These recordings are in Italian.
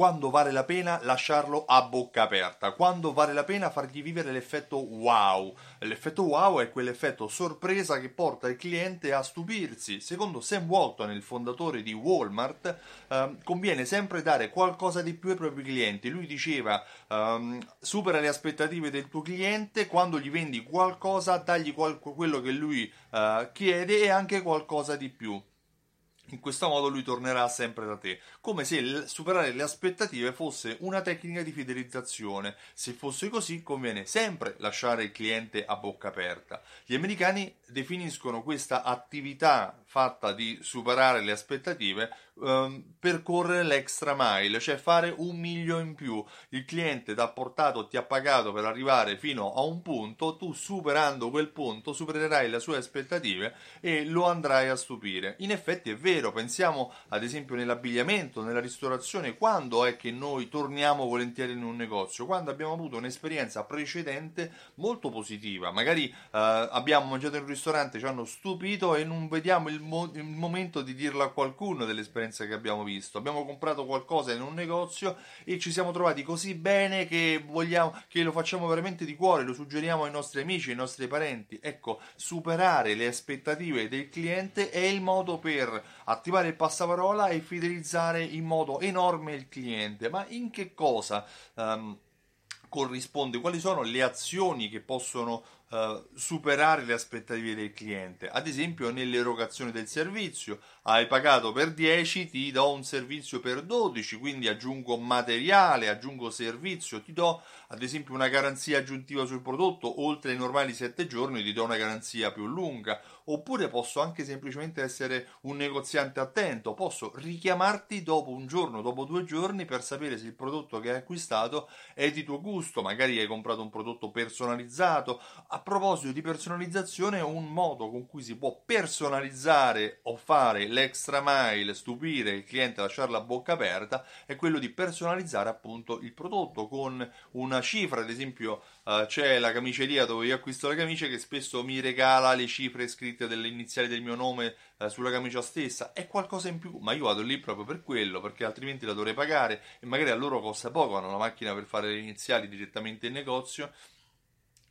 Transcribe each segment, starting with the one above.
Quando vale la pena lasciarlo a bocca aperta, quando vale la pena fargli vivere l'effetto wow. L'effetto wow è quell'effetto sorpresa che porta il cliente a stupirsi. Secondo Sam Walton, il fondatore di Walmart, eh, conviene sempre dare qualcosa di più ai propri clienti. Lui diceva um, supera le aspettative del tuo cliente, quando gli vendi qualcosa dagli qual- quello che lui uh, chiede e anche qualcosa di più. In questo modo lui tornerà sempre da te, come se superare le aspettative fosse una tecnica di fidelizzazione. Se fosse così, conviene sempre lasciare il cliente a bocca aperta. Gli americani definiscono questa attività fatta di superare le aspettative um, percorrere l'extra mile, cioè fare un miglio in più. Il cliente ti ha portato, ti ha pagato per arrivare fino a un punto, tu superando quel punto supererai le sue aspettative e lo andrai a stupire. In effetti è vero, pensiamo ad esempio nell'abbigliamento, nella ristorazione, quando è che noi torniamo volentieri in un negozio? Quando abbiamo avuto un'esperienza precedente molto positiva, magari uh, abbiamo mangiato in un ristorante, ci hanno stupito e non vediamo il, mo- il momento di dirlo a qualcuno dell'esperienza esperienza che abbiamo visto. Abbiamo comprato qualcosa in un negozio e ci siamo trovati così bene che vogliamo che lo facciamo veramente di cuore, lo suggeriamo ai nostri amici, ai nostri parenti. Ecco, superare le aspettative del cliente è il modo per attivare il passaparola e fidelizzare in modo enorme il cliente. Ma in che cosa? Um, corrisponde, quali sono le azioni che possono uh, superare le aspettative del cliente. Ad esempio, nell'erogazione del servizio, hai pagato per 10, ti do un servizio per 12, quindi aggiungo materiale, aggiungo servizio, ti do ad esempio una garanzia aggiuntiva sul prodotto, oltre ai normali 7 giorni ti do una garanzia più lunga, oppure posso anche semplicemente essere un negoziante attento, posso richiamarti dopo un giorno, dopo due giorni per sapere se il prodotto che hai acquistato è di tuo gusto, magari hai comprato un prodotto personalizzato. A proposito di personalizzazione, un modo con cui si può personalizzare o fare l'extra mile, stupire il cliente, lasciarla a bocca aperta, è quello di personalizzare appunto il prodotto con una cifra, ad esempio uh, c'è la camiceria dove io acquisto la camicia che spesso mi regala le cifre scritte delle iniziali del mio nome uh, sulla camicia stessa, è qualcosa in più, ma io vado lì proprio per quello, perché altrimenti la dovrei pagare e magari a loro costa poco, hanno la macchina per fare le iniziali direttamente in negozio.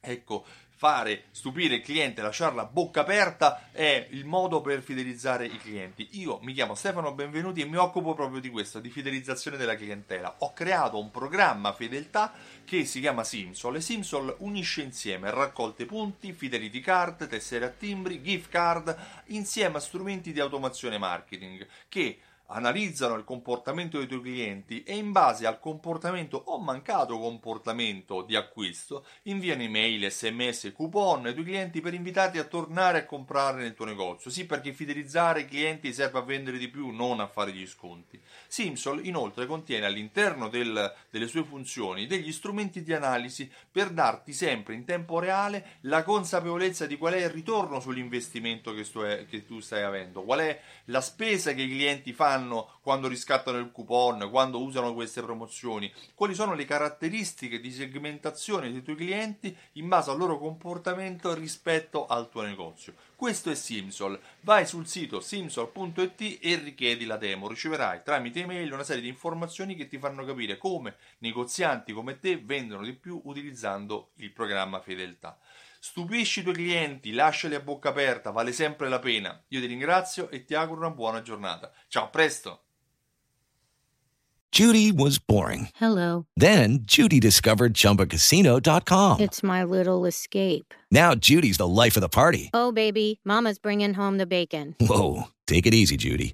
Ecco, fare stupire il cliente, lasciarla bocca aperta è il modo per fidelizzare i clienti. Io mi chiamo Stefano Benvenuti e mi occupo proprio di questo, di fidelizzazione della clientela. Ho creato un programma fedeltà che si chiama Simsol e Simsol unisce insieme raccolte punti, fidelity card, tessere a timbri, gift card insieme a strumenti di automazione marketing che analizzano il comportamento dei tuoi clienti e in base al comportamento o mancato comportamento di acquisto inviano email, sms, coupon ai tuoi clienti per invitarti a tornare a comprare nel tuo negozio. Sì, perché fidelizzare i clienti serve a vendere di più, non a fare gli sconti. Simsol inoltre contiene all'interno del, delle sue funzioni degli strumenti di analisi per darti sempre in tempo reale la consapevolezza di qual è il ritorno sull'investimento che, sto, che tu stai avendo, qual è la spesa che i clienti fanno fanno quando riscattano il coupon, quando usano queste promozioni, quali sono le caratteristiche di segmentazione dei tuoi clienti in base al loro comportamento rispetto al tuo negozio. Questo è Simsol. Vai sul sito simsol.it e richiedi la demo. Riceverai tramite email una serie di informazioni che ti fanno capire come negozianti come te vendono di più utilizzando il programma Fedeltà. Stupisci i tuoi clienti, lasciali a bocca aperta, vale sempre la pena. Io ti ringrazio e ti auguro una buona giornata. Ciao, a presto! Judy was boring. Hello. Then Judy discovered ChumbaCasino.com. It's my little escape. Now Judy's the life of the party. Oh, baby, Mama's bringing home the bacon. Whoa, take it easy, Judy.